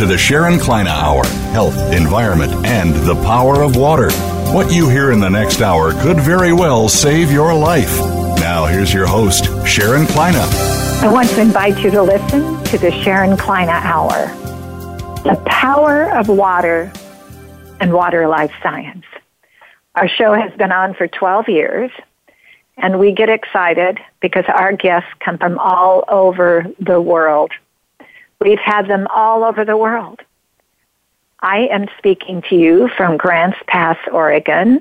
to the Sharon Kleyne Hour Health, Environment, and the Power of Water. What you hear in the next hour could very well save your life. Now, here's your host, Sharon Kleyne. I want to invite you to listen to the Sharon Kleyne Hour The Power of Water and Water Life Science. Our show has been on for 12 years, and we get excited because our guests come from all over the world. We've had them all over the world. I am speaking to you from Grants Pass, Oregon,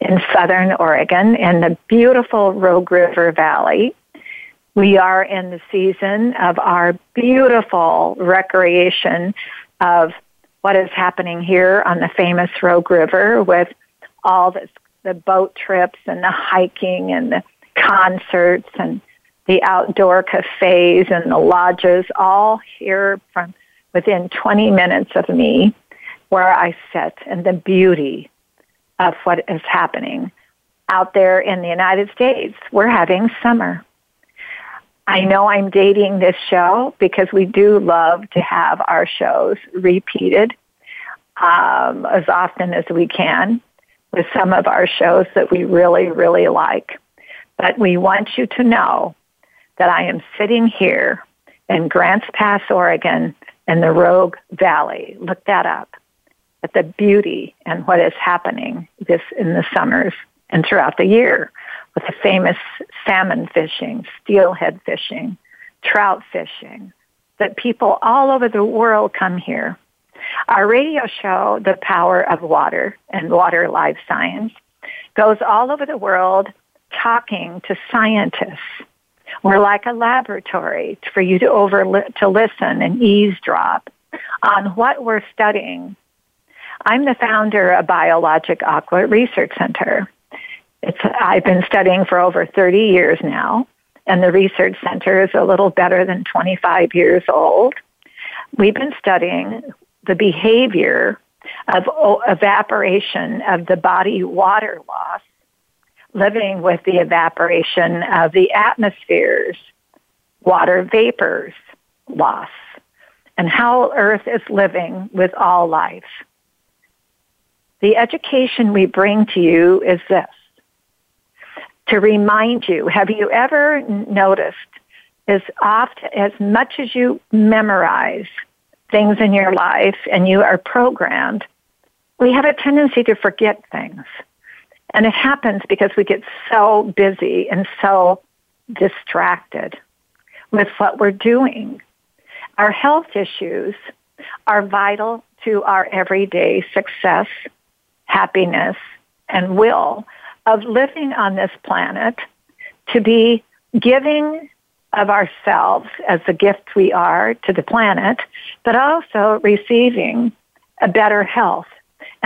in southern Oregon, in the beautiful Rogue River Valley. We are in the season of our beautiful recreation of what is happening here on the famous Rogue River with all this, the boat trips and the hiking and the concerts and the outdoor cafes and the lodges, all here from within 20 minutes of me where I sit and the beauty of what is happening out there in the United States. We're having summer. I know I'm dating this show because we do love to have our shows repeated um, as often as we can with some of our shows that we really, really like. But we want you to know that I am sitting here in Grants Pass, Oregon, in the Rogue Valley. Look that up at the beauty and what is happening this in the summers and throughout the year with the famous salmon fishing, steelhead fishing, trout fishing, that people all over the world come here. Our radio show, The Power of Water and Water Life Science, goes all over the world talking to scientists. We're like a laboratory for you to over to listen and eavesdrop on what we're studying I'm the founder of Biologic Aqua Research Center. It's, I've been studying for over 30 years now, and the research center is a little better than 25 years old. We've been studying the behavior of evaporation of the body water loss, living with the evaporation of the atmosphere's water vapors loss, and how Earth is living with all life. The education we bring to you is this. To remind you, have you ever noticed as often, as much as you memorize things in your life and you are programmed, we have a tendency to forget things. And it happens because we get so busy and so distracted with what we're doing. Our health issues are vital to our everyday success happiness, and will of living on this planet to be giving of ourselves as the gift we are to the planet, but also receiving a better health.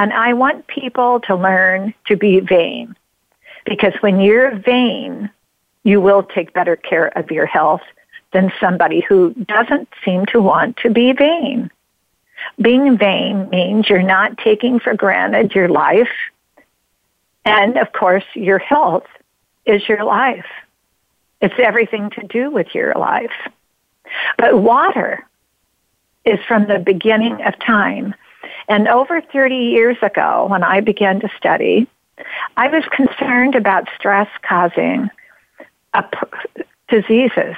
And I want people to learn to be vain because when you're vain, you will take better care of your health than somebody who doesn't seem to want to be vain. Being vain means you're not taking for granted your life. And of course, your health is your life. It's everything to do with your life. But water is from the beginning of time. And over 30 years ago, when I began to study, I was concerned about stress causing diseases.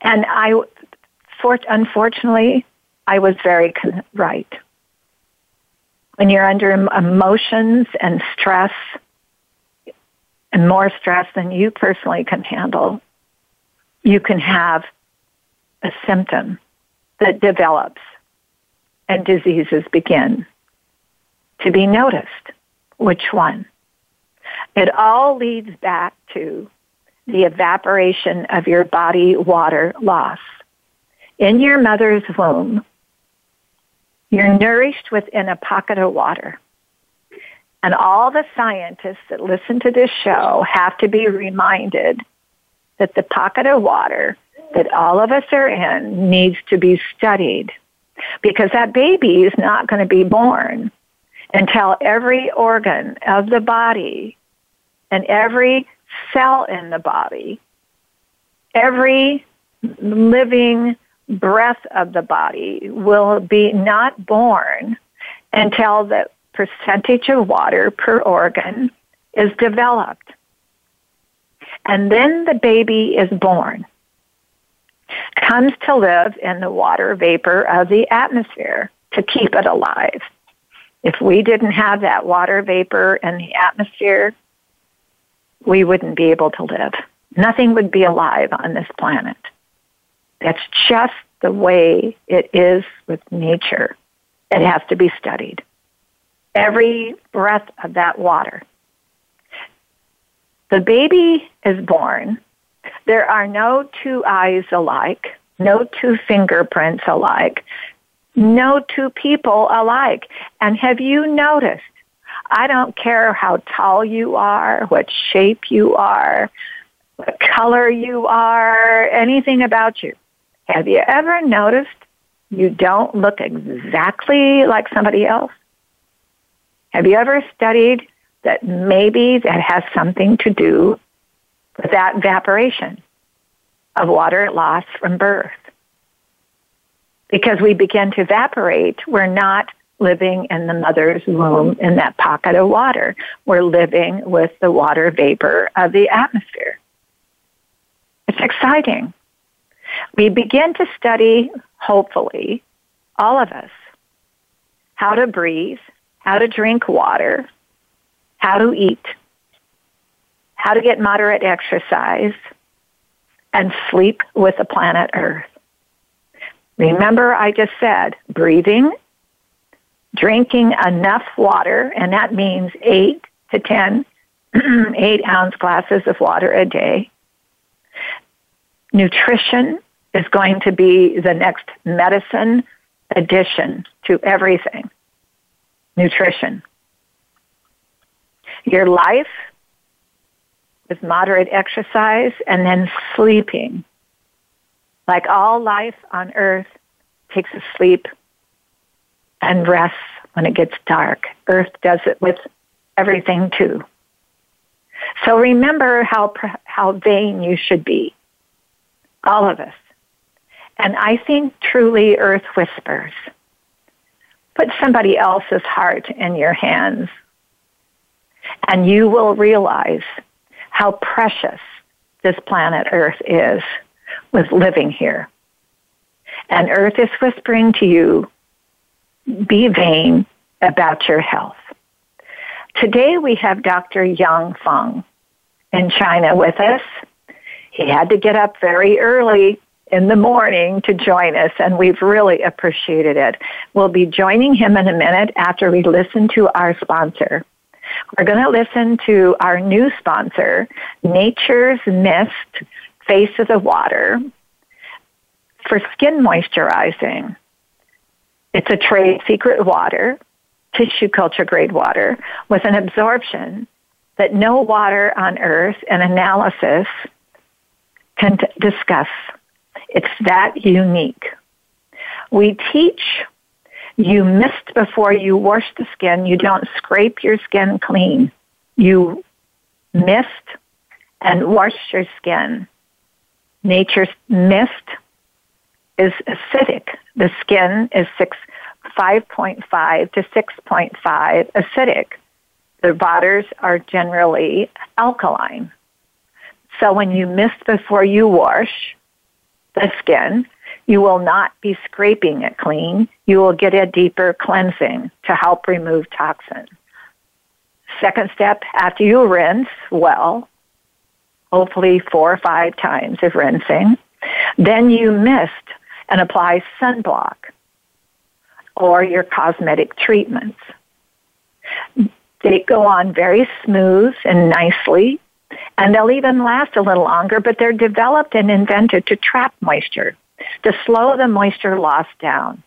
And I, unfortunately, I was very con- right. When you're under emotions and stress, and more stress than you personally can handle, you can have a symptom that develops and diseases begin to be noticed. Which one? It all leads back to the evaporation of your body water loss. In your mother's womb, you're nourished within a pocket of water. And all the scientists that listen to this show have to be reminded that the pocket of water that all of us are in needs to be studied because that baby is not going to be born until every organ of the body and every cell in the body, every living breath of the body will be not born until the percentage of water per organ is developed. And then the baby is born, comes to live in the water vapor of the atmosphere to keep it alive. If we didn't have that water vapor in the atmosphere, we wouldn't be able to live. Nothing would be alive on this planet. That's just the way it is with nature. It has to be studied. Every breath of that water. The baby is born. There are no two eyes alike, no two fingerprints alike, no two people alike. And have you noticed? I don't care how tall you are, what shape you are, what color you are, anything about you. Have you ever noticed you don't look exactly like somebody else? Have you ever studied that maybe that has something to do with that evaporation of water loss from birth? Because we begin to evaporate, we're not living in the mother's womb in that pocket of water. We're living with the water vapor of the atmosphere. It's exciting. We begin to study, hopefully, all of us, how to breathe, how to drink water, how to eat, how to get moderate exercise, and sleep with the planet Earth. Remember, I just said breathing, drinking enough water, and that means eight to ten, eight ounce glasses of water a day. Nutrition is going to be the next medicine addition to everything. Nutrition. Your life with moderate exercise and then sleeping. Like all life on earth takes a sleep and rests when it gets dark. Earth does it with everything too. So remember how, how vain you should be. All of us. And I think truly earth whispers. Put somebody else's heart in your hands and you will realize how precious this planet Earth is with living here. And Earth is whispering to you, be vain about your health. Today we have Dr. Yang Feng in China with us. He had to get up very early in the morning to join us, and we've really appreciated it. We'll be joining him in a minute after we listen to our sponsor. We're going to listen to our new sponsor, Nature's Mist Face of the Water, for skin moisturizing. It's a trade secret water, tissue culture grade water, with an absorption that no water on earth and analysis can t- discuss. It's that unique. We teach you mist before you wash the skin. You don't scrape your skin clean. You mist and wash your skin. Nature's mist is acidic. The skin is six, 5.5 to 6.5 acidic. The waters are generally alkaline. So when you mist before you wash the skin, you will not be scraping it clean. You will get a deeper cleansing to help remove toxin. Second step, after you rinse well, hopefully four or five times of rinsing, then you mist and apply sunblock or your cosmetic treatments. They go on very smooth and nicely, and they'll even last a little longer, but they're developed and invented to trap moisture to slow the moisture loss down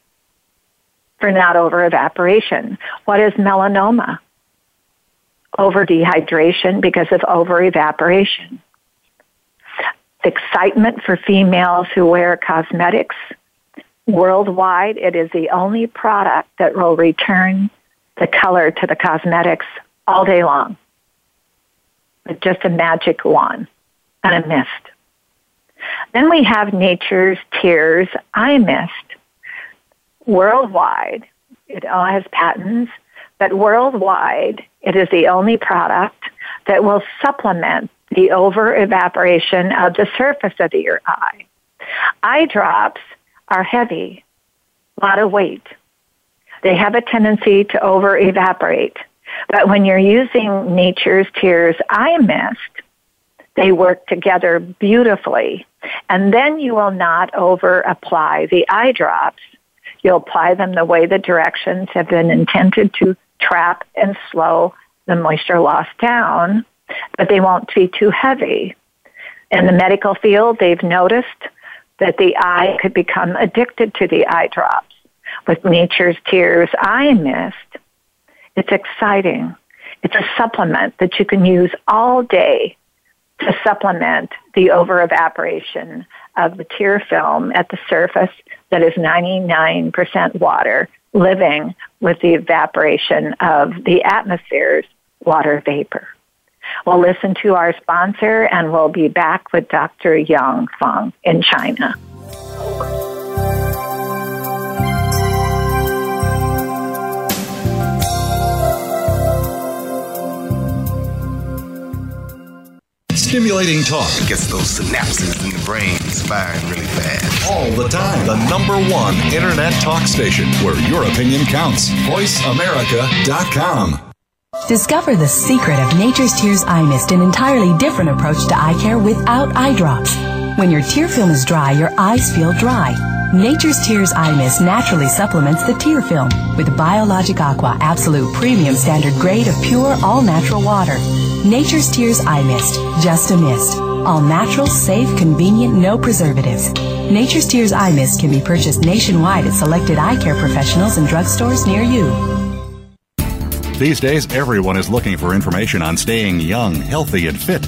for not over evaporation. What is melanoma? Over dehydration because of over evaporation. Excitement for females who wear cosmetics. Worldwide, it is the only product that will return the color to the cosmetics all day long. With just a magic wand and a mist. Then we have Nature's Tears Eye Mist. Worldwide, it all has patents, but worldwide, it is the only product that will supplement the over evaporation of the surface of your eye. Eye drops are heavy, a lot of weight. They have a tendency to over evaporate. But when you're using Nature's Tears Eye Mist, they work together beautifully. And then you will not over apply the eye drops. You'll apply them the way the directions have been intended to trap and slow the moisture loss down, but they won't be too heavy. In the medical field, they've noticed that the eye could become addicted to the eye drops. With Nature's Tears Eye Mist, it's exciting. It's a supplement that you can use all day to supplement the over evaporation of the tear film at the surface that is 99% water living with the evaporation of the atmosphere's water vapor. We'll listen to our sponsor and we'll be back with Dr. Yang Feng in China. Stimulating talk. It gets those synapses in the brain firing really fast. All the time. The number one internet talk station where your opinion counts. VoiceAmerica.com. Discover the secret of Nature's Tears Eye Mist, an entirely different approach to eye care without eye drops. When your tear film is dry, your eyes feel dry. Nature's Tears Eye Mist naturally supplements the tear film with Biologic Aqua Absolute Premium Standard Grade of pure, all natural water. Nature's Tears Eye Mist, just a mist. All natural, safe, convenient, no preservatives. Nature's Tears Eye Mist can be purchased nationwide at selected eye care professionals and drugstores near you. These days, everyone is looking for information on staying young, healthy, and fit.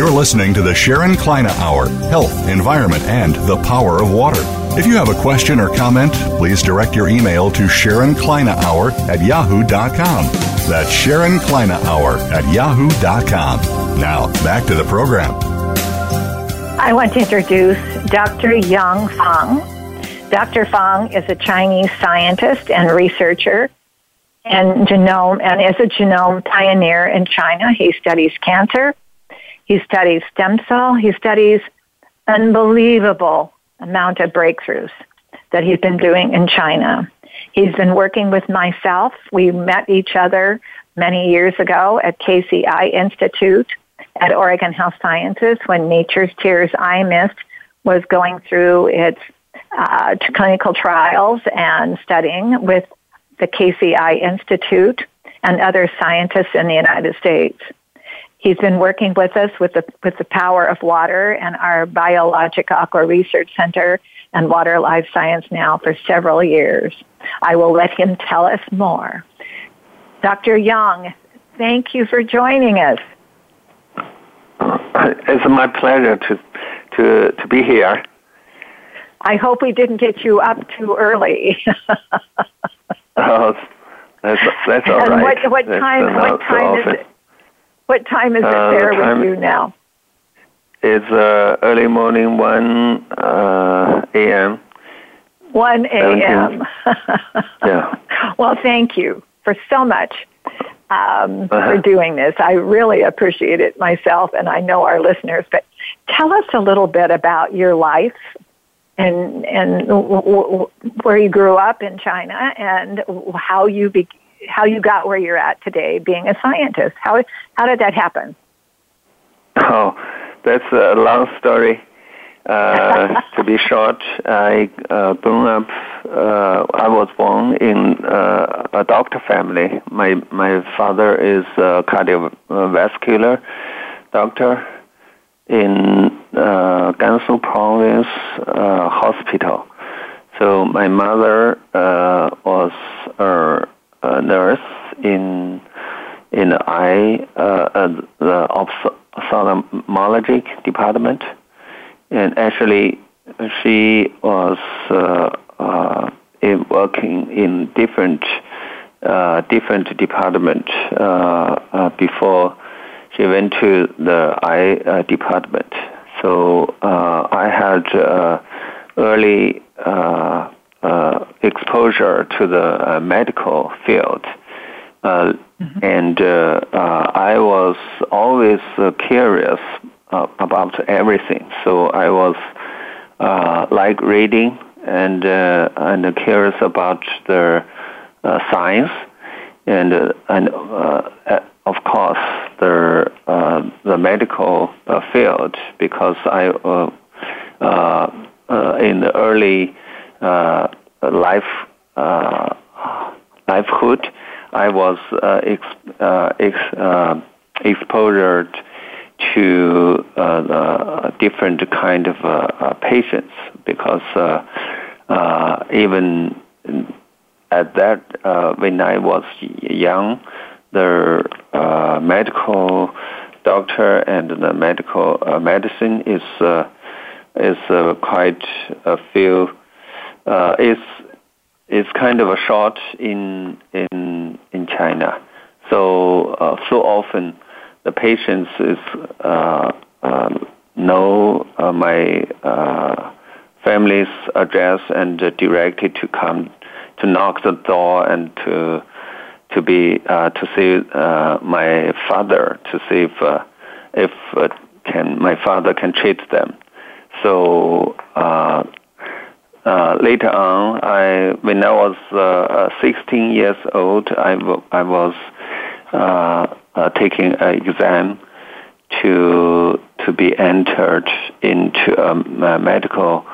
You're listening to the Sharon Kleyne Hour Health, Environment, and the Power of Water. If you have a question or comment, please direct your email to Sharon Hour at yahoo.com. That's Sharon Hour at yahoo.com. Now, back to the program. I want to introduce Dr. Yang Feng. Dr. Feng is a Chinese scientist and researcher and genome and is a genome pioneer in China. He studies cancer. He studies stem cell. He studies unbelievable amount of breakthroughs that he's been doing in China. He's been working with myself. We met each other many years ago at Casey Eye Institute at Oregon Health Sciences when Nature's Tears Eye Mist was going through its uh, clinical trials and studying with the Casey Eye Institute and other scientists in the United States. He's been working with us with the, with the power of water and our Biologic Aqua Research Center and Water Life Science now for several years. I will let him tell us more. Dr. Young, thank you for joining us. It's my pleasure to, to, to be here. I hope we didn't get you up too early. oh, that's, that's all and right. What, what time, what time is it? What time is it uh, there with you now? It's uh, early morning, 1 uh, a.m. 1 a.m. yeah. Well, thank you for so much um, uh-huh. for doing this. I really appreciate it myself, and I know our listeners. But tell us a little bit about your life and and w- w- where you grew up in China and how you be- how you got where you're at today, being a scientist. How how did that happen? Oh, that's a long story. Uh, to be short, I uh, grew up. Uh, I was born in uh, a doctor family. My my father is a cardiovascular doctor in uh, Gansu Province uh, Hospital. So my mother uh, was a, a nurse in in the eye uh, the ophthalmology department and actually she was uh, uh, in working in different uh, different department uh, uh, before she went to the eye uh, department. So I had early exposure to the medical field. Mm-hmm. And I was always curious uh, about everything. So I was uh, like reading and uh, and curious about the uh, science and uh, and uh, of course the the medical field because I in the early life livelihood. I was uh ex, uh ex, exposed to uh, the different kind of uh, uh, patients because uh uh even at that uh, when I was young, the uh, medical doctor and the medical uh, medicine is uh is quite a few uh, is is kind of a short in in in China. So uh, so often the patients is uh, uh, know uh, my uh, family's address and uh, directed to come to knock the door and to to be uh, to see uh, my father to see if uh, if uh, can my father can treat them. So uh, later on, I when I was uh, uh 16 years old, I, w- I was uh, uh, taking an exam to to be entered into a, medical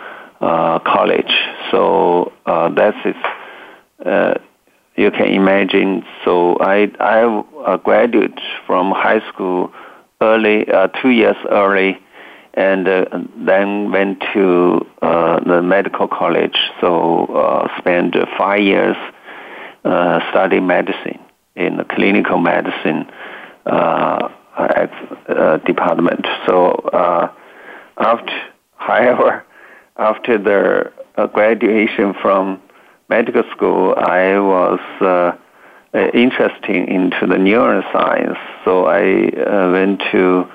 uh, college. So uh, that's it. Uh, you can imagine. So I I graduated from high school early, uh, two years early, and uh, then went to uh, the medical college. So uh, spent five years uh, studying medicine in the clinical medicine uh, uh, department. So uh, after, however, after the uh, graduation from medical school, I was uh, uh, interested into the neuroscience. So I uh, went to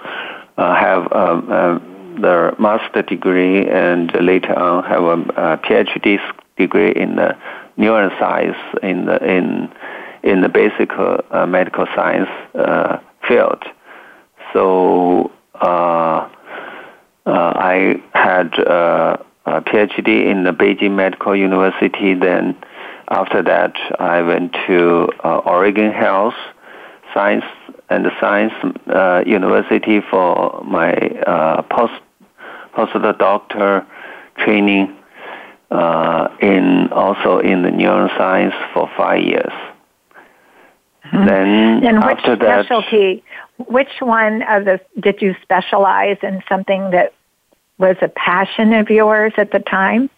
uh, have um, uh, the master degree and later on have a, a PhD degree in the neuroscience in the in in the basic uh, medical science uh, field. So uh, uh I had uh, a PhD in the Beijing Medical University. Then after that, I went to uh, Oregon Health Science and Science University for my post postdoctoral training. in also in the neuroscience for five years. Mm-hmm. Then and which after that, specialty, which one of the did you specialize in something that was a passion of yours at the time?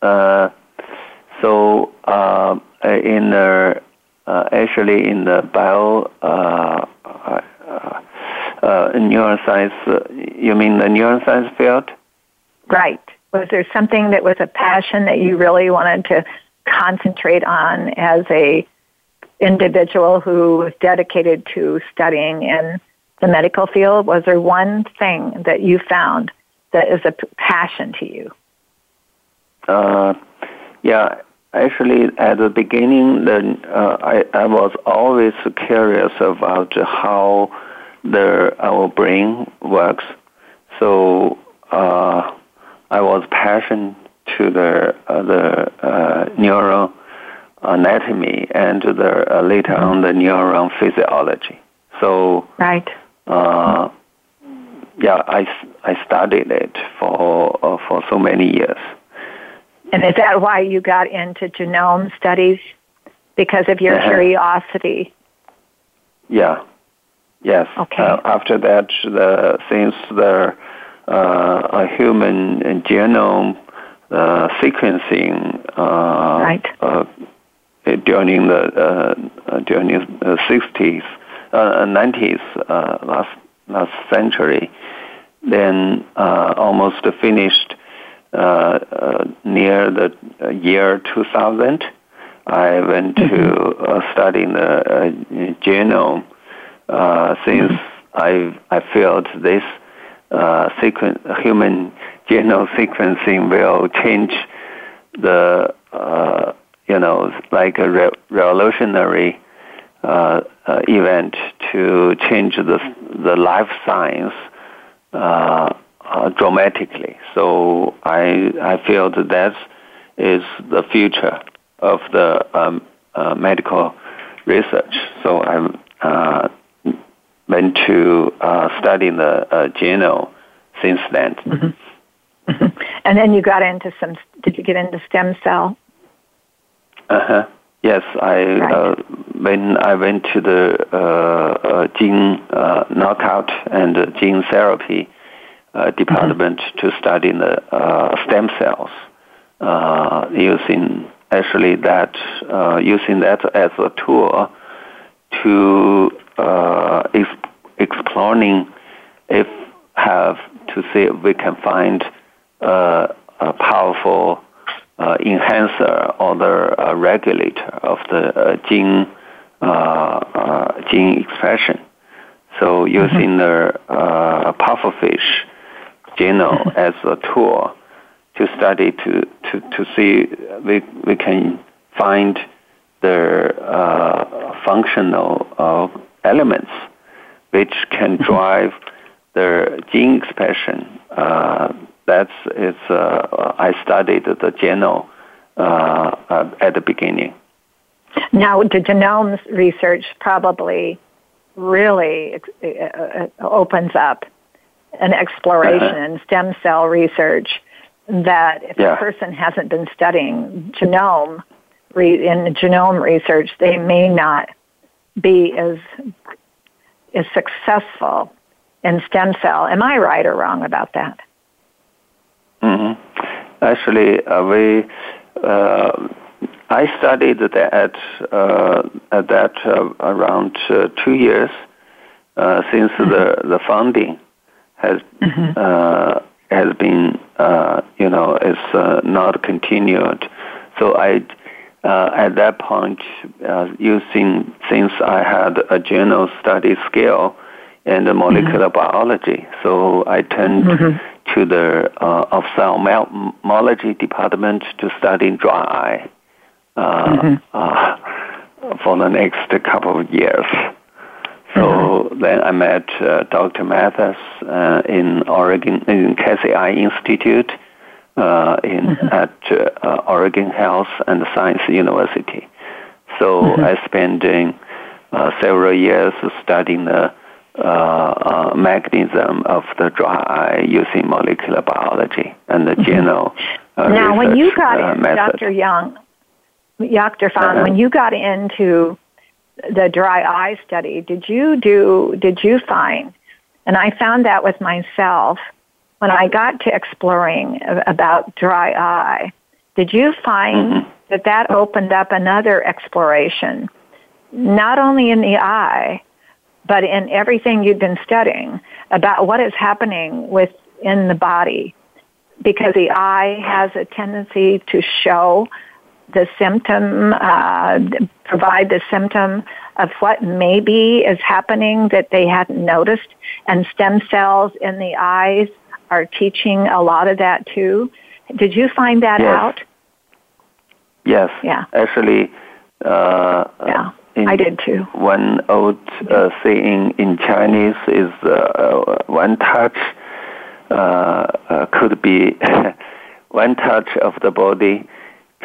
Uh, so uh, in the uh, actually in the bio uh, uh, neuroscience, uh, you mean the neuroscience field? Right. Was there something that was a passion that you really wanted to concentrate on as a individual who was dedicated to studying in the medical field? Was there one thing that you found that is a passion to you? Uh, yeah, actually, at the beginning, the, uh, I, I was always curious about how the our brain works. So uh, I was passionate to the uh, the uh, neural anatomy and the, uh, later on the neuron physiology. So right. Uh, yeah, I, I studied it for uh, for so many years. And is that why you got into genome studies? Because of your Uh-huh. curiosity? Yeah. Yes. Okay. Uh, after that, the, since the uh, human genome uh, sequencing uh, Right. uh, during the uh, during the sixties, uh, nineties, uh, last last century, then uh, almost finished uh, uh, near the year two thousand. I went to uh, study the uh, genome uh, since I I felt this uh, sequen- human genome sequencing will change the uh, you know like a re- revolutionary uh, uh, event to change the the life science dramatically. So I I feel that that is the future of the um, medical research. So I uh, went to uh, study the uh, genome since then. And then you got into some, did you get into stem cell? Uh-huh. Yes, I Right. uh, when I went to the uh, uh, gene uh, knockout and uh, gene therapy uh, department to study the uh, stem cells, uh, using actually that uh, using that as a tool to uh, ex- exploring if have to see if we can find uh, a powerful uh, enhancer or the uh, regulator of the uh, gene uh, uh, gene expression. So using the uh, pufferfish genome as a tool to study to, to, to see we, we can find the uh, functional uh, elements which can drive the gene expression. Uh, that's it's. Uh, I studied the genome uh, uh, at the beginning. Now, the genomes research probably really uh, uh, opens up an exploration Uh-huh. in stem cell research that if Yeah. a person hasn't been studying genome in genome research, they may not be as as successful in stem cell. Am I right or wrong about that? hmm Actually, uh, we uh, I studied that uh, at that uh, around uh, two years uh, since the the funding has uh, has been uh, you know is uh, not continued. So I uh, at that point uh, using since I had a genome study skill and the molecular biology, so I turned to the uh, ophthalmology department to study dry eye uh, uh, for the next couple of years. So then I met uh, Dr. Mathis uh, in Oregon, in Casey Eye Institute, uh, in at uh, Oregon Health and Science University. So I spent uh, several years studying the uh, uh, mechanism of the dry eye using molecular biology and the genome. Uh, now, when you got in, method. Dr. Young, Dr. Fong, Uh-huh. when you got into the dry eye study, did you do? Did you find? And I found that with myself when I got to exploring about dry eye. Did you find Mm-hmm. that that opened up another exploration, not only in the eye, but in everything you've been studying about what is happening within the body? because the eye has a tendency to show the symptom, uh, provide the symptom of what maybe is happening that they hadn't noticed. And stem cells in the eyes are teaching a lot of that too. Did you find that Yes. out? Yes. Yeah. Actually, uh, Yeah, in I did too. One old uh, saying in Chinese is uh, uh, one touch uh, uh, could be one touch of the body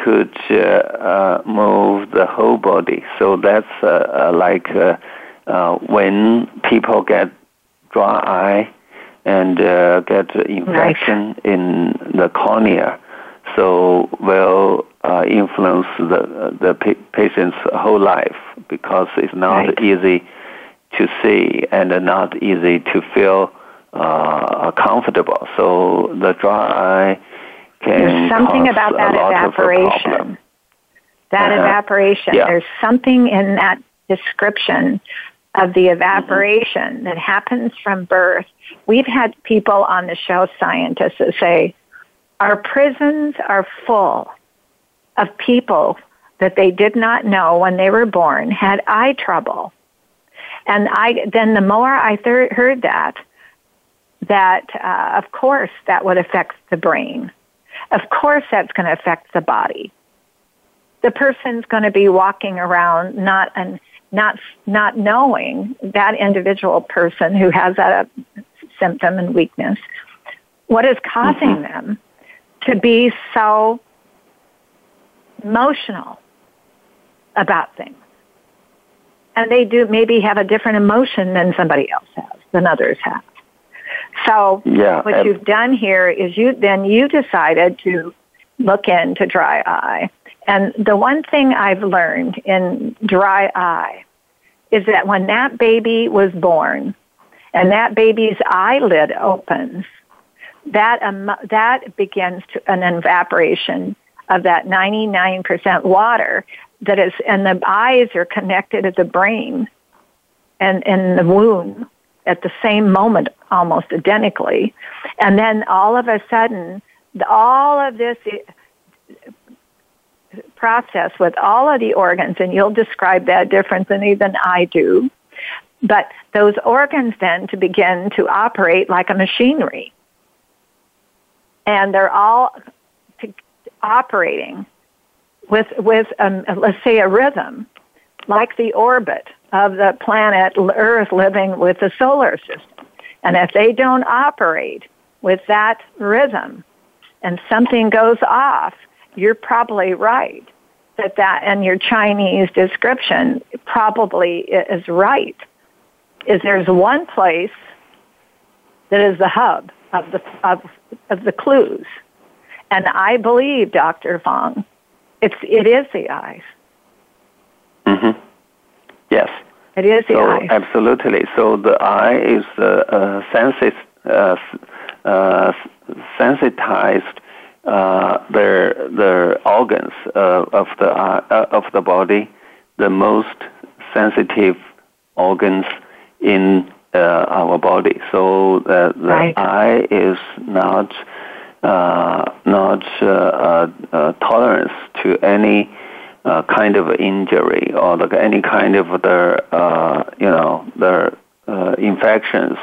could uh, uh, move the whole body. So that's uh, uh, like uh, uh, when people get dry eye, and uh, get infection right. in the cornea. So will uh, influence the the pa- patient's whole life because it's not right. easy to see and not easy to feel uh, comfortable. So the dry eye can There's something about that evaporation. That uh-huh. evaporation. Yeah. There's something in that description of the evaporation mm-hmm. that happens from birth. We've had people on the show, scientists, that say, our prisons are full of people that they did not know when they were born had eye trouble. And I, then the more I thir- heard that, that uh, of course that would affect the brain. Of course that's going to affect the body. The person's going to be walking around not and not not knowing that individual person who has that uh, symptom and weakness what is causing mm-hmm. them to be so emotional about things. And they do maybe have a different emotion than somebody else has than others have. So yeah, what you've done here is you then you decided to look into dry eye and the one thing I've learned in dry eye is that when that baby was born and that baby's eyelid opens, that um, that begins to, an evaporation of that 99% water that is, and the eyes are connected to the brain and in the womb at the same moment, almost identically. And then all of a sudden, all of this process with all of the organs, and you'll describe that different than even I do. But those organs then to begin to operate like a machinery. And they're all operating with, with um, let's say, a rhythm, like the orbit of the planet Earth living with the solar system. And if they don't operate with that rhythm and something goes off, you're probably right that that and your Chinese description probably is right. Is there's one place that is the hub of the of, of the clues, and I believe, Doctor Fong, it's it is the eyes. Mm-hmm. Yes. It is the so, eyes. Absolutely. So the eye is uh, uh, sensi- uh, uh, sensitized uh, their their organs uh, of the uh, of the body, the most sensitive organs in uh, our body. So the right. eye is not uh, not tolerance to any kind of injury or like any kind of the you know the infections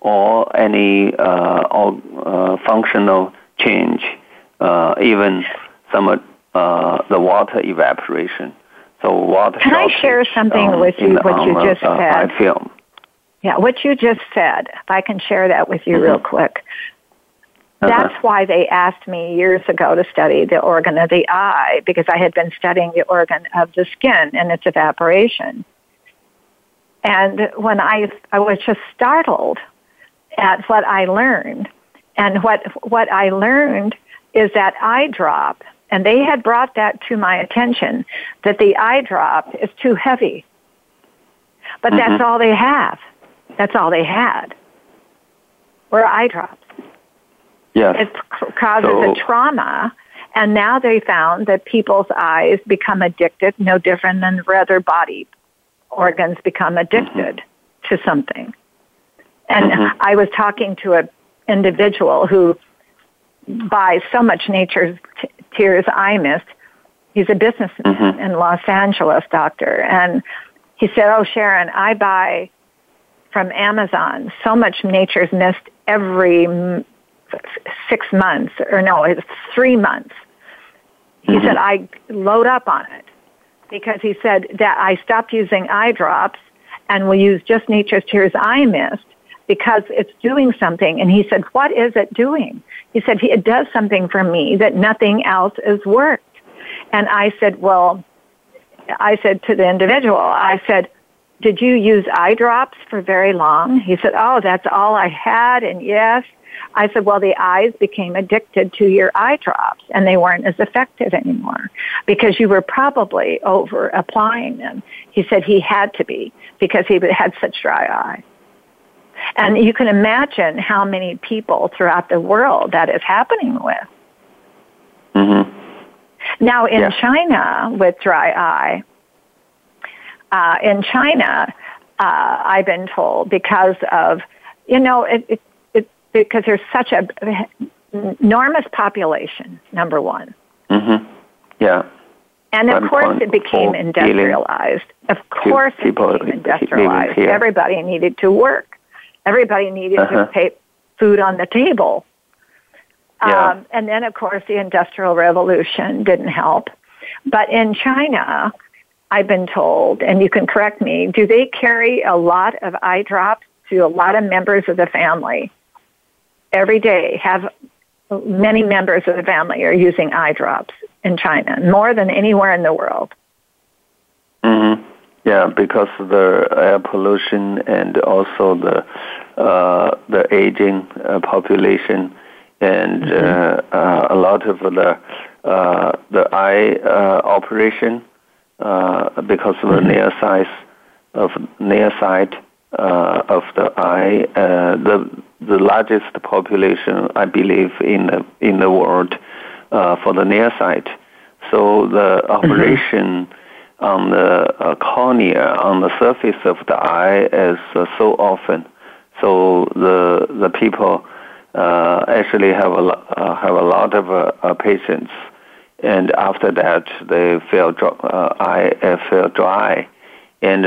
or any or, functional change uh, even some uh, the water evaporation. So water. Can I share something um, with you? What you just said. film. Yeah, what you just said. If I can share that with you mm-hmm. real quick. That's uh-huh. why they asked me years ago to study the organ of the eye because I had been studying the organ of the skin and its evaporation. And when I I was just startled at what I learned, and what what I learned is that eye drop, and they had brought that to my attention, that the eye drop is too heavy. But mm-hmm. that's all they have. That's all they had. Were eye drops. Yes. It causes so, a trauma, and now they found that people's eyes become addicted, no different than other body organs become addicted mm-hmm. to something. And mm-hmm. I was talking to an individual who buys so much Nature's t- Tears Eye Mist. He's a businessman mm-hmm. in Los Angeles, doctor, and he said, "Oh, Sharon, I buy from Amazon so much Nature's Mist every m- six months, or no, it's three months." He mm-hmm. said, "I load up on it." Because he said that I stopped using eye drops and will use just Nature's Tears Eye Mist because it's doing something. And he said, what is it doing? He said, it does something for me that nothing else has worked. And I said, well, I said to the individual, I said, did you use eye drops for very long? He said, Oh, that's all I had. And yes. I said, Well, the eyes became addicted to your eye drops and they weren't as effective anymore because you were probably over applying them. He said he had to be because he had such dry eyes. And you can imagine how many people throughout the world that is happening with. Mm-hmm. Now, in Yeah. China, with dry eye, uh, in China, uh, I've been told because of, you know, it, it, it, because there's such a enormous population, number one. Mm-hmm. Yeah. And of course, it became industrialized. Of course, it people became industrialized. Everybody needed to work. Everybody needed Uh-huh. to pay food on the table. Yeah. Um, and then, of course, the Industrial Revolution didn't help. But in China, I've been told, and you can correct me, do they carry a lot of eye drops to a lot of members of the family? Every day, have many members of the family are using eye drops in China, more than anywhere in the world. Mm-hmm. Yeah, because of the air pollution and also the uh, the aging uh, population, and uh, uh, a lot of the uh, the eye uh, operation uh, because of the near size of near sight uh, of the eye. Uh, the the largest population, I believe, in the in the world uh, for the near sight. So the operation on the uh, cornea, on the surface of the eye, is uh, so often. So the the people uh, actually have a lo- uh, have a lot of uh, uh, patients, and after that they feel dry, uh, eye uh, feel dry, and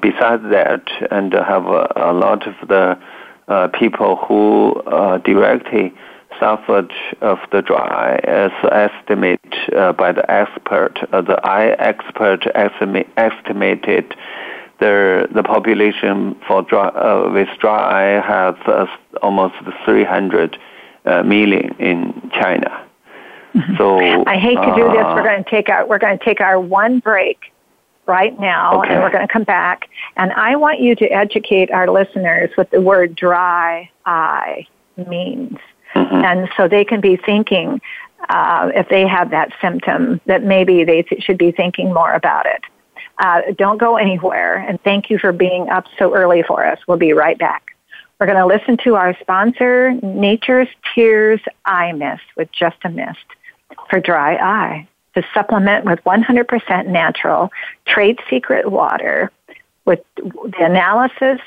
besides that, and have a, a lot of the people who directly suffered of the dry as estimate uh, by the expert. Uh, the eye expert estimate, estimated the the population for dry, uh, with dry eye has uh, almost 300 uh, million in China. So I hate to do this. uh, We're going to take our we're going to take our one break right now, Okay. and we're going to come back. And I want you to educate our listeners what the word dry eye means, mhm. and so they can be thinking uh, if they have that symptom that maybe they th- should be thinking more about it. Uh, don't go anywhere, and thank you for being up so early for us. We'll be right back. We're going to listen to our sponsor, Nature's Tears Eye Mist with Just a Mist for dry eye to supplement with 100% natural trade secret water with the analysis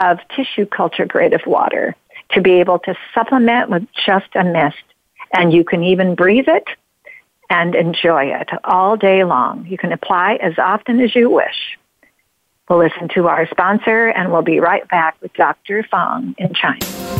of tissue culture grade of water to be able to supplement with just a mist. And you can even breathe it and enjoy it all day long. You can apply as often as you wish. We'll listen to our sponsor and we'll be right back with Dr. Fong in China.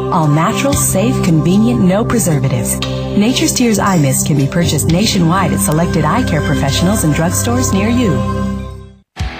All natural, safe, convenient, no preservatives. Nature's Tears Eye Mist can be purchased nationwide at selected eye care professionals and drugstores near you.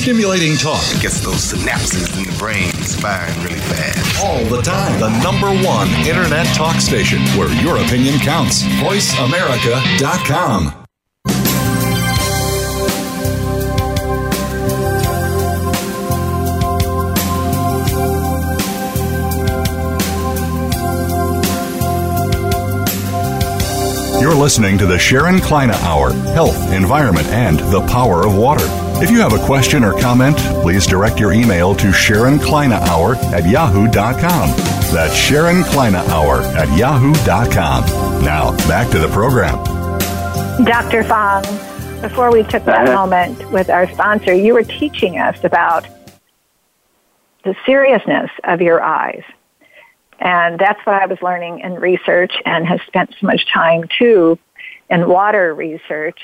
Stimulating talk it gets those synapses in the brain firing really fast. All the time. The number one internet talk station where your opinion counts. VoiceAmerica.com. You're listening to the Sharon Kleyne Hour Health, Environment, and the Power of Water. If you have a question or comment, please direct your email to Sharon Kleyne Hour at yahoo.com. That's Sharon Kleyne Hour at yahoo.com. Now, back to the program. Dr. Fong, before we took that uh-huh. moment with our sponsor, you were teaching us about the seriousness of your eyes. And that's what I was learning in research and has spent so much time too in water research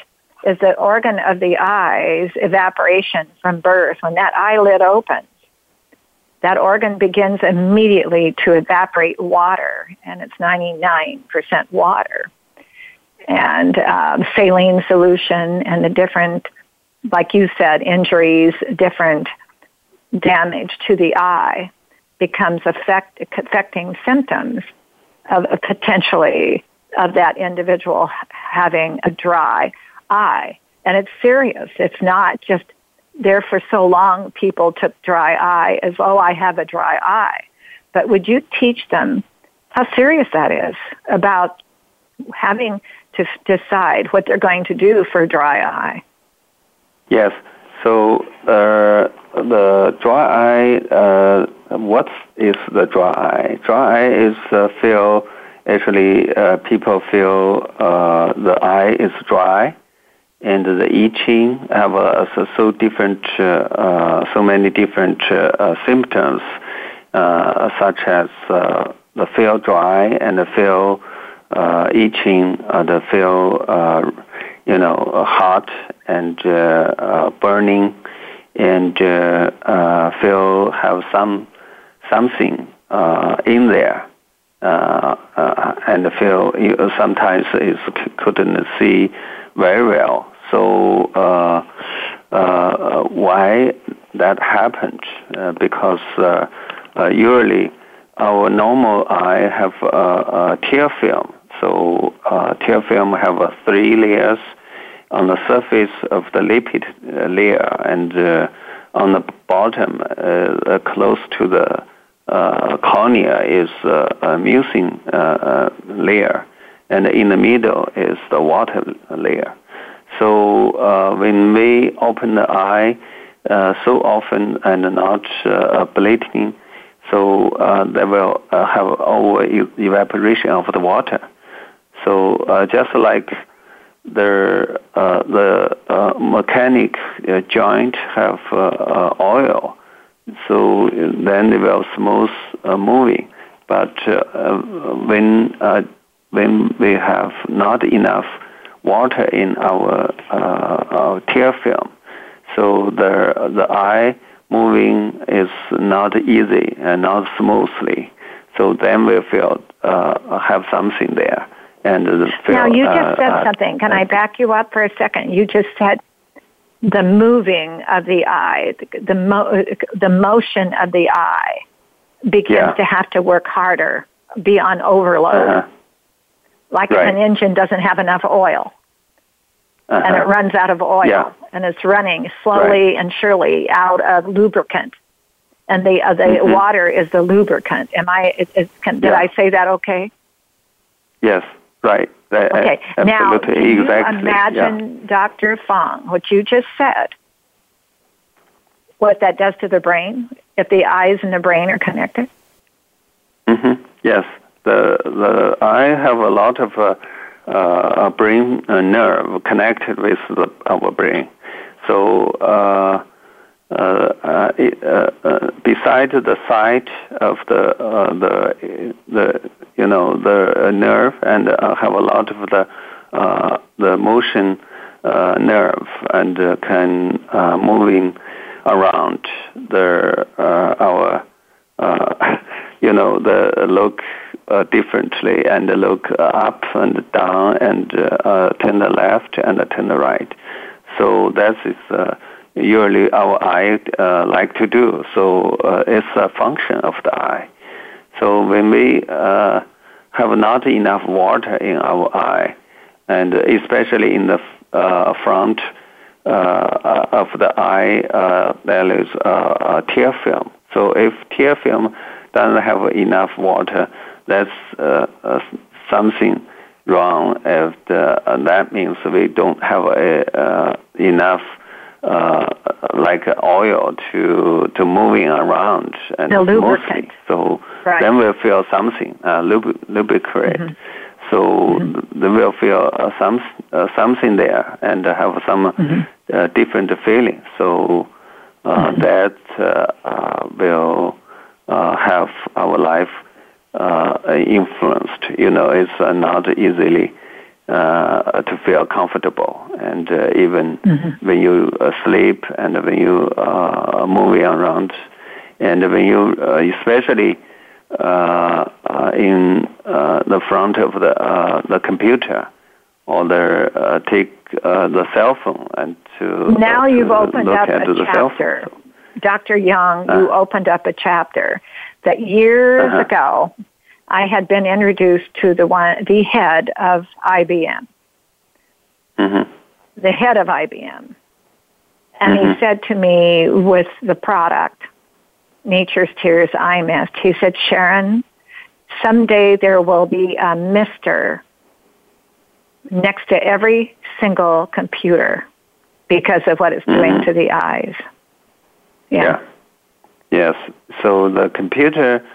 is the organ of the eyes evaporation from birth. When that eyelid opens, that organ begins immediately to evaporate water, and it's 99% water. And uh, saline solution and the different, like you said, injuries, different damage to the eye becomes affect, affecting symptoms of potentially of that individual having a dry eye. And it's serious. It's not just there for so long people took dry eye as, oh, I have a dry eye. But would you teach them how serious that is about having to decide what they're going to do for dry eye? Yes. So uh, the dry eye, uh, what is the dry eye? Dry eye is uh, feel actually uh, people feel uh, the eye is dry and the itching have uh, so, different, uh, uh, so many different uh, symptoms, uh, such as uh, the feel dry and the feel itching, the feel, you know, hot and burning, and feel have some something in there. and feel sometimes is couldn't see very well. So uh, uh, why that happened? Uh, because uh, uh, usually our normal eye have a, tear film. So tear film have three layers on the surface of the lipid layer and on the bottom, close to the cornea, is a mucin layer and in the middle is the water layer. So uh, when we open the eye uh, so often and not uh, bleeding, so uh, they will uh, have over evaporation of the water. So uh, just like the the mechanic joint have oil, so then they will smooth moving. But when when we have not enough water in our, uh, our tear film, so the the eye moving is not easy and not smoothly. So then we feel uh, have something there. And feel, now you just uh, said uh, something. Can I back you up for a second? You just said the moving of the eye, the the, mo- the motion of the eye begins yeah. to have to work harder, be on overload. Uh-huh like right. an engine doesn't have enough oil uh-huh. and it runs out of oil yeah. and it's running slowly right. and surely out of lubricant and the uh, the mm-hmm. water is the lubricant am i is, is, can, did yeah. i say that okay yes right okay now can you imagine yeah. dr fong what you just said what that does to the brain if the eyes and the brain are connected mm-hmm. yes the the eye have a lot of uh, uh, brain uh, nerve connected with the, our brain. So uh, uh, uh, it, beside the sight of the the the you know the nerve and have a lot of the the motion nerve and can moving around the our you know the look uh, differently and look up and down and uh, turn the left and turn the right. So that is uh, usually our eye uh, like to do. So uh, it's a function of the eye. So when we uh, have not enough water in our eye, and especially in the uh, front uh, of the eye, uh, there is a tear film. So if tear film doesn't have enough water, that's uh, uh, something wrong if the, uh, that means we don't have a, uh, enough uh, like oil to to moving around and The lubricant. So Right. then we'll feel something uh, lub- lubricate. Mm-hmm. So they will feel uh, some uh, something there and have some Mm-hmm. uh, different feeling. So uh, that uh, uh, will uh, have our life uh, influenced. You know, it's uh, not easily uh, to feel comfortable, and uh, even when you uh, sleep and when you uh, moving around, and when you uh, especially uh, uh, in uh, the front of the uh, the computer or the uh, take uh, the cell phone and to now uh, you've to opened up a chapter. Dr. Young, you Uh. opened up a chapter that years Uh-huh. ago I had been introduced to the one the head of IBM. Mhm. The head of IBM. And Mhm. he said to me with the product, Nature's Tears Eye Mist, he said, Sharon, someday there will be a mister next to every single computer because of what it's doing Mhm. to the eyes. Yeah. Yes. So the computer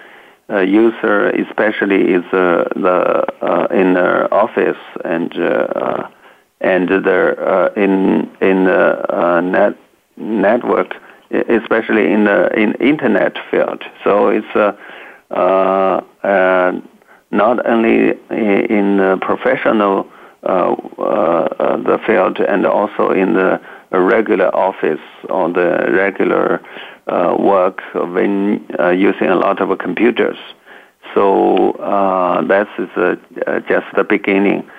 uh, user, especially, is uh, the uh, in the office and uh, and the uh, in in the uh, net network, especially in the in internet field. So it's uh, uh, uh, not only in the professional uh, uh, the field and also in the regular office or the regular uh, work when uh, using a lot of computers. So uh, that is uh, just the beginning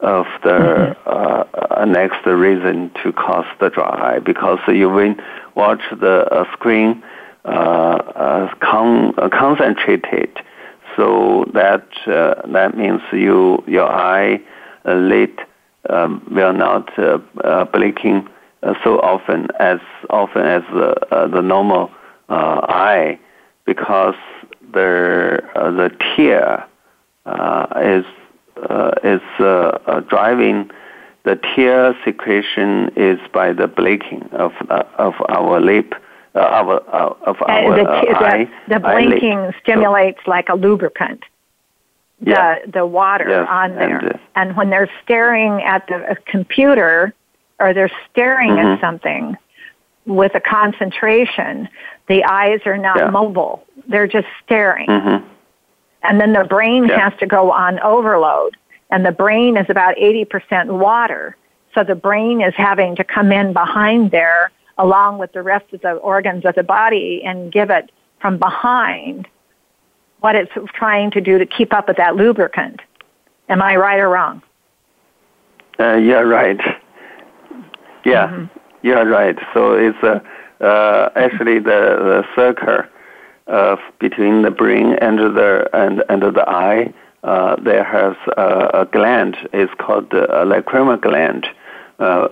of the uh, uh, next reason to cause the dry eye because you will watch the uh, screen uh, uh, con- uh, concentrated. So that uh, that means you your eye uh, lid um, will not uh, uh, blinking uh, so often as often as the uh, the normal uh, eye because the uh, the tear uh, is uh, is uh, uh, driving the tear secretion is by the blinking of uh, of our lip uh, our uh, of Uh, our the, uh, eye the blinking stimulates like a lubricant. The Yeah. the water Yes, on there, and, uh, and when they're staring at the uh, computer or they're staring Mhm. at something with a concentration, the eyes are not Yeah. mobile; they're just staring. hmm And then the brain Yeah. has to go on overload. And the brain is about 80% water. So the brain is having to come in behind there along with the rest of the organs of the body and give it from behind what it's trying to do to keep up with that lubricant. Am I right or wrong? Uh, yeah, right. Yeah, Mm-hmm. you're right. So it's uh, uh, actually the, the circle of between the brain and the and, and the eye. Uh, there has a, a gland. It's called the lacrimal gland. Uh,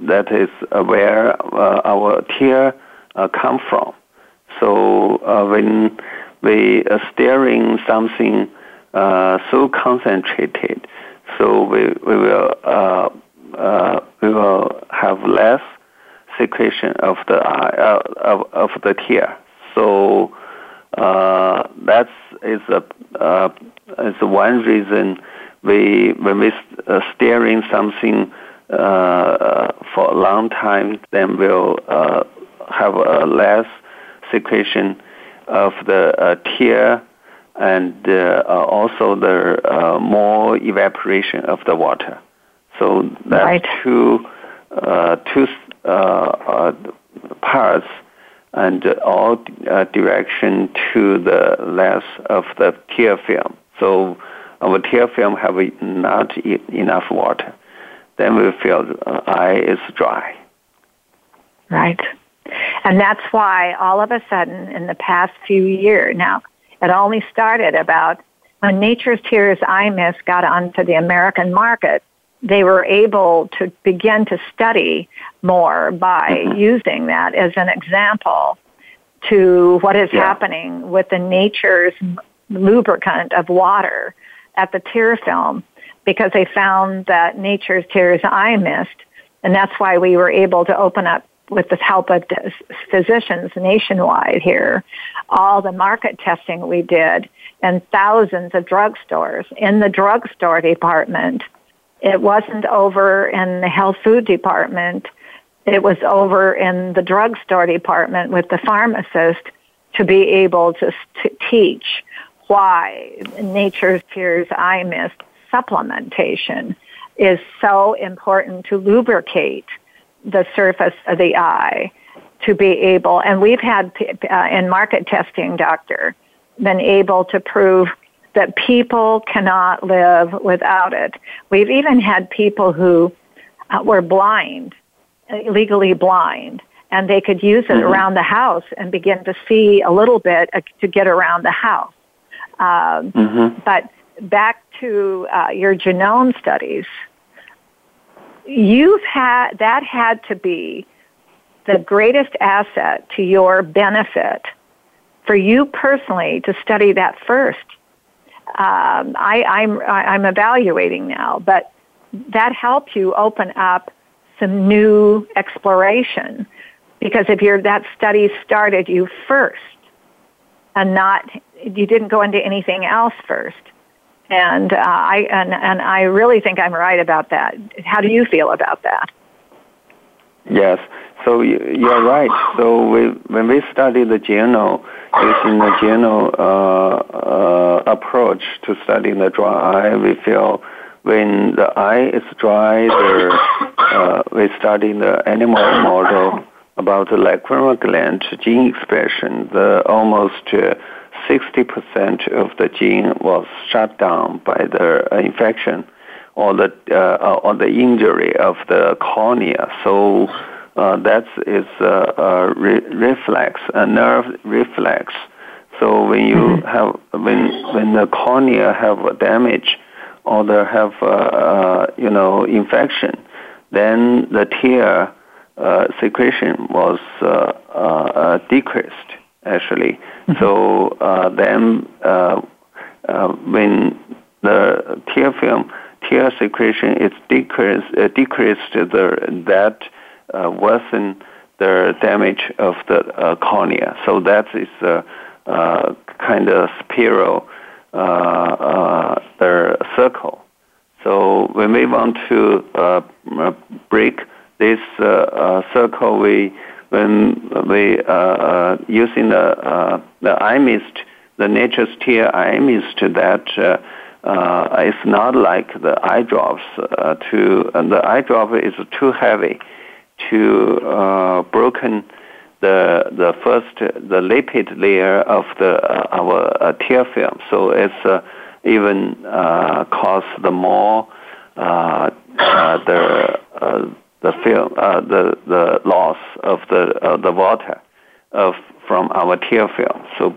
that is uh, where uh, our tear uh, come from. So uh, when we are staring something uh, so concentrated, so we, we will uh, uh, we will have less secretion of the eye uh, of, of the tear. So uh, that's is a uh, is one reason we when we uh, staring something uh, for a long time, then we'll uh, have a less secretion of the uh, tear and uh, uh, also the uh, more evaporation of the water. So that's Right. two uh, two uh, uh, parts and all uh, direction to the less of the tear film. So our tear film have not e- enough water. Then we feel uh, eye is dry. Right. And that's why all of a sudden in the past few years now, it only started about when Nature's Tears Eye Mist got onto the American market, they were able to begin to study more by mm-hmm. using that as an example to what is Yeah. happening with the nature's lubricant of water at the tear film because they found that Nature's Tears eye mist, and that's why we were able to open up with the help of physicians nationwide here, all the market testing we did and thousands of drugstores. In the drugstore department, it wasn't over in the health food department. It was over in the drugstore department with the pharmacist to be able to, teach why Nature's Tears Eye Mist supplementation is so important to lubricate the surface of the eye to be able, and we've had uh, in market testing, doctor, been able to prove that people cannot live without it. We've even had people who uh, were blind, legally blind, and they could use it mm-hmm. around the house and begin to see a little bit uh, to get around the house. Um, mm-hmm. But back to uh, your genome studies, you've had that had to be the greatest asset to your benefit for you personally to study that first. Um, I, I'm I'm evaluating now, but that helped you open up some new exploration because if your that study started you first and not you didn't go into anything else first and uh, I and and I really think I'm right about that. How do you feel about that? Yes, so you're right. So we, when we study the genome using the general uh, uh, approach to study the dry eye, we feel when the eye is dry, uh, we study the animal model about the lacrimal gland gene expression. The almost uh, 60% of the gene was shut down by the uh, infection or the uh, or the injury of the cornea. So uh, that is a, a re- reflex, a nerve reflex. So when you mm-hmm. have when when the cornea have damage or they have uh, uh, you know infection, then the tear uh, secretion was uh, uh, decreased actually. Mm-hmm. So uh, then, uh, uh, when the tear film tear secretion is decreased, uh, decreased the, that uh, worsen the damage of the uh, cornea. So that is a uh, kind of spiral, uh, uh, the circle. So when we want to uh, break this uh, uh, circle, we when we uh, uh, using the uh, the eye mist, the nature's tear eye mist that uh, uh, it's not like the eye drops. Uh, to uh, the eye drop is too heavy to uh, broken the the first the lipid layer of the uh, our uh, tear film. So it's uh, even uh, cause the more uh, uh, the the film, the the loss of the the water of from our tear film. So,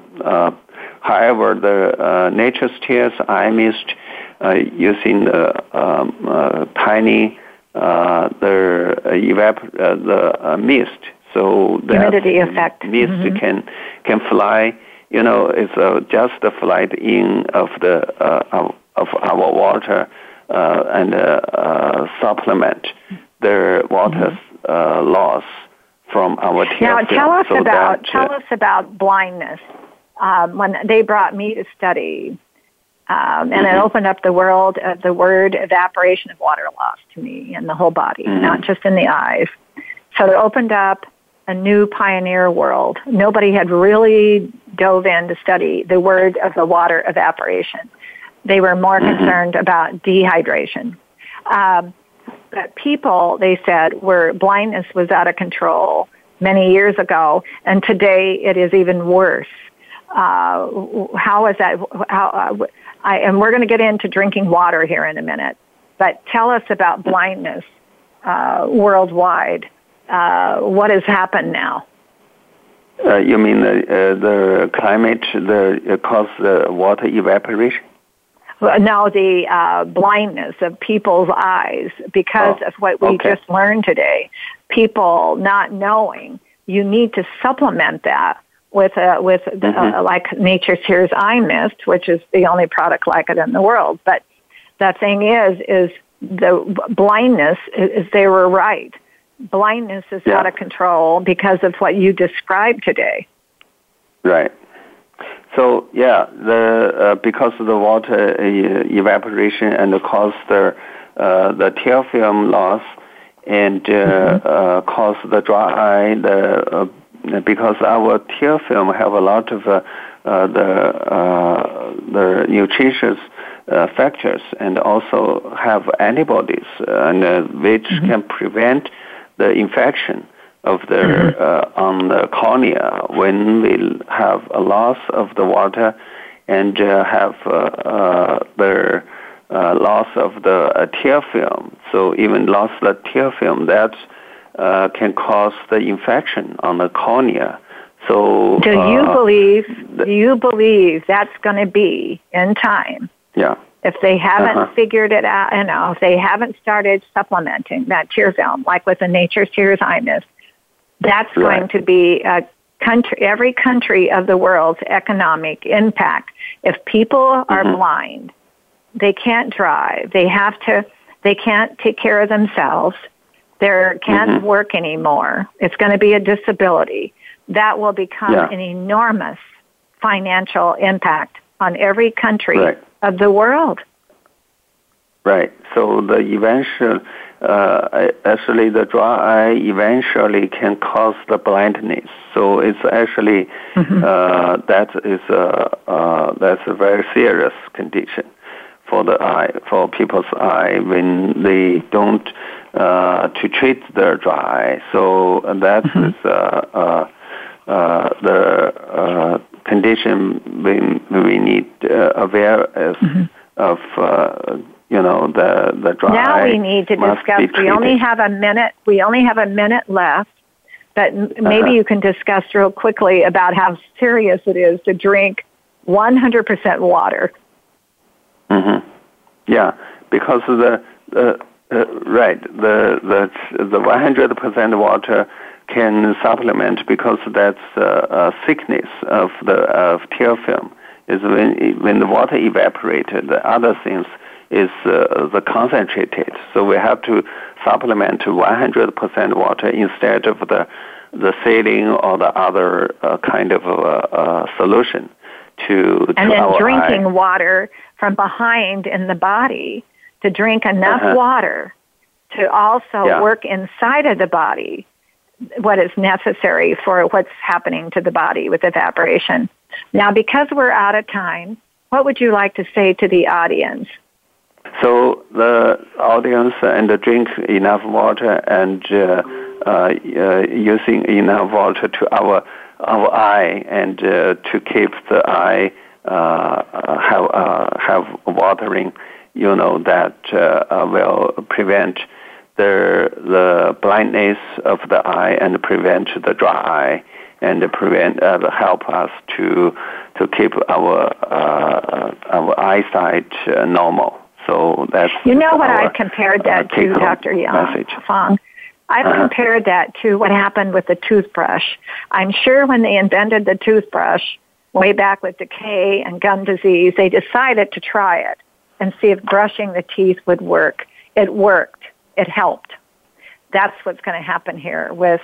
however, the nature's tears eye mist uh, using the um, tiny Uh, uh, uh, the evap the mist. So the humidity effect mist mm-hmm. can can fly. You know, it's just the flight in of the of, of our water and supplement their water mm-hmm. uh, loss from our tear Now, tell us so about that, tell us about blindness. Um, when they brought me to study, um, and mm-hmm. it opened up the world of the word evaporation of water loss to me in the whole body, mm-hmm. not just in the eyes. So it opened up a new pioneer world. Nobody had really dove in to study the word of the water evaporation. They were more mm-hmm. concerned about dehydration. Um, that people, they said, were blindness was out of control many years ago, and today it is even worse. Uh, how is that? How, uh, I, and we're going to get into drinking water here in a minute, but tell us about blindness uh, worldwide. Uh, what has happened now? Uh, you mean the, uh, the climate the cause the water evaporation? now the uh, blindness of people's eyes because oh, of what we okay. just learned today. People not knowing you need to supplement that with a, with mm-hmm. like Nature's Tears Eye Mist, which is the only product like it in the world. But The thing is, is the blindness is they were right. Blindness is Yeah. out of control because of what you described today. Right. So yeah, the uh, because of the water uh, evaporation and cause the uh, the tear film loss and uh, uh, cause the dry eye. The uh, because our tear film have a lot of uh, uh, the uh, the nutritious uh, factors and also have antibodies uh, and uh, which can prevent the infection of the uh, on the cornea when we have a loss of the water and uh, have uh, uh, the uh, loss of the uh, tear film. So even loss of the tear film that uh, can cause the infection on the cornea. So Do you uh, believe? Do you believe that's going to be in time? yeah. If they haven't Uh-huh. figured it out, you know, if they haven't started supplementing that tear film, like with the Nature's Tears Eye Mist, that's Right. going to be a country, every country of the world's economic impact. If people are Mhm. blind, they can't drive. They have to. They can't take care of themselves. They can't Mhm. work anymore. It's going to be a disability. That will become Yeah. an enormous financial impact on every country Right. of the world. Right. So the eventual, uh, actually, the dry eye eventually can cause the blindness. So it's actually uh, that is a uh, that's a very serious condition for the eye for people's eye when they don't uh, to treat their dry. So that is uh, uh, uh, the uh, condition we we need uh, aware of, of uh, you know the the dry now we need to discuss. We only have a minute. We only have a minute left. But maybe Uh-huh. you can discuss real quickly about how serious it is to drink 100% water. hmm Yeah, because of the uh, uh, right. The the the 100% water can supplement because that's uh, uh, thickness of the of tear film. Is when when the water evaporated the other things is uh, the concentrated. So we have to supplement to 100% water instead of the the saline or the other uh, kind of uh, uh, solution to and to then our drinking eye. water from behind in the body to drink enough Uh-huh. water to also Yeah. work inside of the body what is necessary for what's happening to the body with evaporation. Now, because we're out of time, what would you like to say to the audience? So the audience and drink enough water and uh, uh, uh, using enough water to our our eye and uh, to keep the eye uh, uh, have uh, have watering. You know that uh, uh, will prevent the the blindness of the eye and prevent the dry eye and prevent uh, help us to to keep our uh, our eyesight uh, normal. So that's You know what I've compared uh, that to, Dr. Yang. Fong? I've Uh-huh. compared that to what happened with the toothbrush. I'm sure when they invented the toothbrush, way back with decay and gum disease, they decided to try it and see if brushing the teeth would work. It worked. It helped. That's what's going to happen here with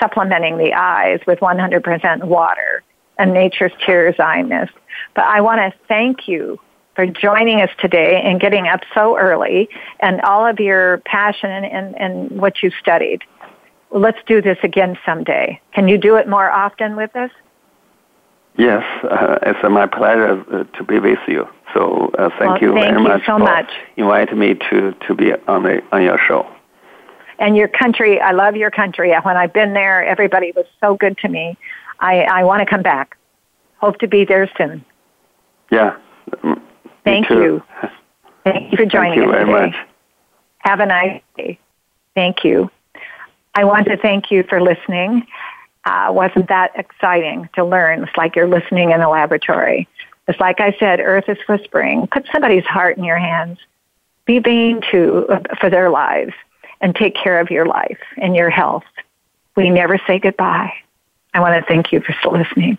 supplementing the eyes with 100% water and Nature's Tears Eye Mist. But I want to thank you for joining us today and getting up so early and all of your passion and, and what you studied. Let's do this again someday. Can you do it more often with us? Yes, uh, it's uh, my pleasure uh, to be with you. So uh, thank Well, you thank very you much so for much. inviting me to, to be on the on your show. And your country, I love your country. When I've been there, everybody was so good to me. I, I want to come back. Hope to be there soon. Yeah. Thank you. Thank you for joining Thank you us very today. much. Have a nice day. Thank you. I want to thank you for listening. Uh, wasn't that exciting to learn? It's like you're listening in a laboratory. It's like I said, Earth is whispering. Put somebody's heart in your hands. Be vain uh, for their lives and take care of your life and your health. We never say goodbye. I want to thank you for listening.